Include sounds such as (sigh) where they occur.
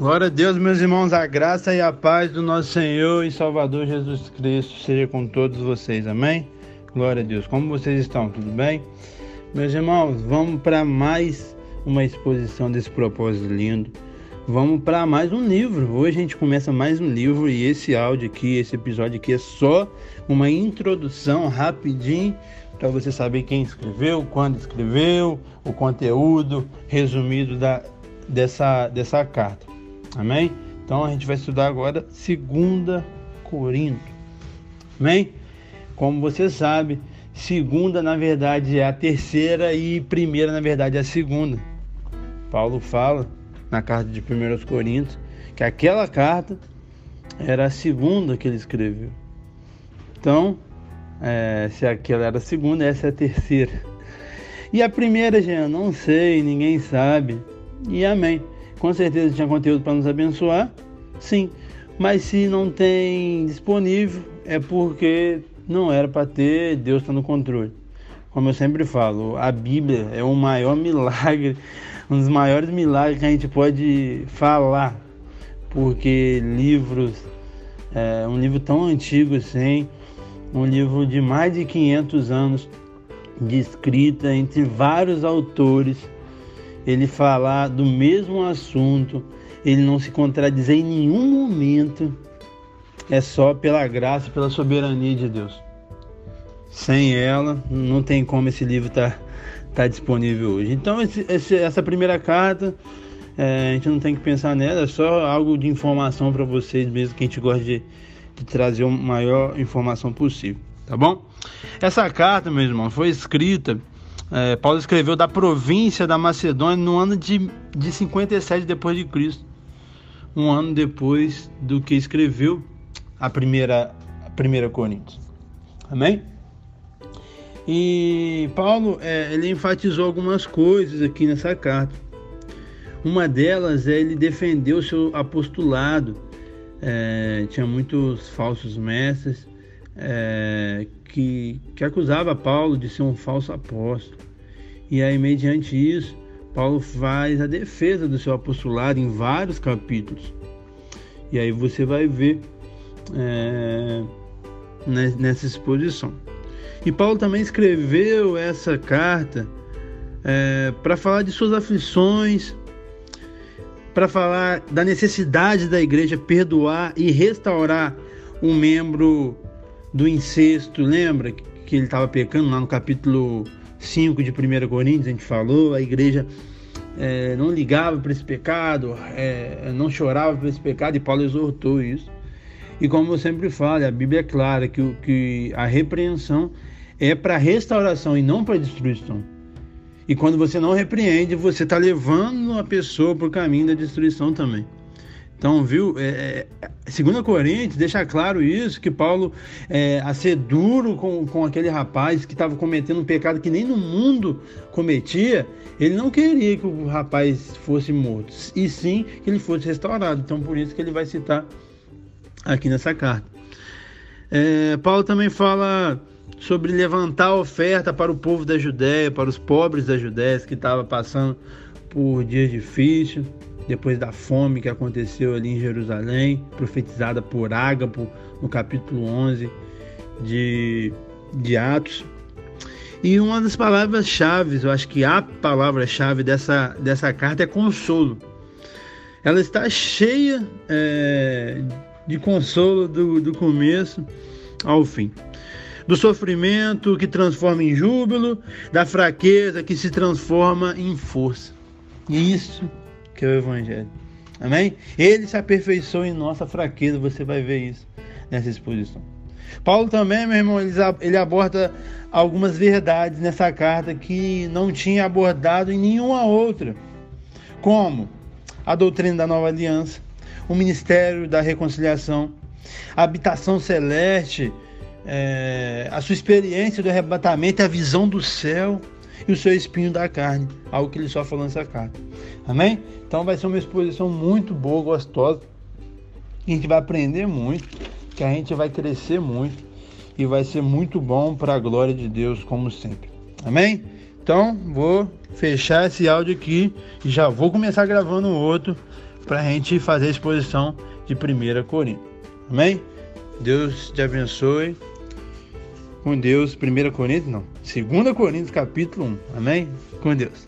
Glória a Deus, meus irmãos, a graça e a paz do nosso Senhor e Salvador Jesus Cristo seja com todos vocês, amém? Glória a Deus. Como vocês estão? Tudo bem? Meus irmãos, vamos para mais uma exposição desse propósito lindo. Vamos para mais um livro. Hoje a gente começa mais um livro e esse áudio aqui, esse episódio aqui é só uma introdução rapidinho para você saber quem escreveu, quando escreveu, o conteúdo resumido da, dessa, dessa carta. Amém? Então a gente vai estudar agora 2 Corinto. Amém? Como você sabe, segunda na verdade é a terceira e primeira na verdade é a segunda. Paulo fala na carta de 1 Coríntios que aquela carta era a segunda que ele escreveu. Então, é, se aquela era a segunda, essa é a terceira. E a primeira, gente, não sei, ninguém sabe. E amém. Com certeza tinha conteúdo para nos abençoar, sim. Mas se não tem disponível, é porque não era para ter, Deus está no controle. Como eu sempre falo, a Bíblia é o maior (laughs) milagre, um dos maiores milagres que a gente pode falar, porque livros, é, um livro tão antigo assim, um livro de mais de 500 anos de escrita entre vários autores, ele falar do mesmo assunto, ele não se contradizer em nenhum momento, é só pela graça pela soberania de Deus. Sem ela, não tem como esse livro estar tá, tá disponível hoje. Então, esse, esse, essa primeira carta, é, a gente não tem que pensar nela, é só algo de informação para vocês mesmo, que a gente gosta de, de trazer a maior informação possível, tá bom? Essa carta, meu irmão, foi escrita é, Paulo escreveu da província da Macedônia no ano de, de 57 depois de Cristo, um ano depois do que escreveu a primeira, a primeira Coríntios. Amém? E Paulo é, ele enfatizou algumas coisas aqui nessa carta. Uma delas é ele defender o seu apostolado. É, tinha muitos falsos mestres é, que, que acusava Paulo de ser um falso apóstolo. E aí, mediante isso, Paulo faz a defesa do seu apostolado em vários capítulos. E aí você vai ver é, nessa exposição. E Paulo também escreveu essa carta é, para falar de suas aflições, para falar da necessidade da igreja perdoar e restaurar um membro do incesto, lembra que ele estava pecando lá no capítulo 5 de 1 Coríntios, a gente falou, a igreja é, não ligava para esse pecado, é, não chorava para esse pecado, e Paulo exortou isso. E como eu sempre falo, a Bíblia é clara que, que a repreensão é para restauração e não para destruição. E quando você não repreende, você está levando a pessoa para o caminho da destruição também. Então, viu? É, é, 2 Coríntios deixa claro isso, que Paulo, é, a ser duro com, com aquele rapaz que estava cometendo um pecado que nem no mundo cometia, ele não queria que o rapaz fosse morto, e sim que ele fosse restaurado. Então, por isso que ele vai citar aqui nessa carta. É, Paulo também fala sobre levantar a oferta para o povo da Judéia, para os pobres da Judéia que estavam passando por dias difíceis depois da fome que aconteceu ali em Jerusalém, profetizada por Ágapo no capítulo 11 de, de Atos. E uma das palavras-chave, eu acho que a palavra-chave dessa, dessa carta é consolo. Ela está cheia é, de consolo do, do começo ao fim. Do sofrimento que transforma em júbilo, da fraqueza que se transforma em força. E isso que é o Evangelho. Amém? Ele se aperfeiçoou em nossa fraqueza, você vai ver isso nessa exposição. Paulo também, meu irmão, ele aborda algumas verdades nessa carta que não tinha abordado em nenhuma outra. Como a doutrina da nova aliança, o ministério da reconciliação, a habitação celeste, é, a sua experiência do arrebatamento, a visão do céu e o seu espinho da carne, algo que ele só falou nessa carta. Amém? Então vai ser uma exposição muito boa, gostosa. a gente vai aprender muito, que a gente vai crescer muito e vai ser muito bom para a glória de Deus, como sempre. Amém? Então vou fechar esse áudio aqui e já vou começar gravando outro para a gente fazer a exposição de 1 Coríntios. Amém? Deus te abençoe. Com Deus, 1 Coríntios, não. 2 Coríntios, capítulo 1. Amém? Com Deus.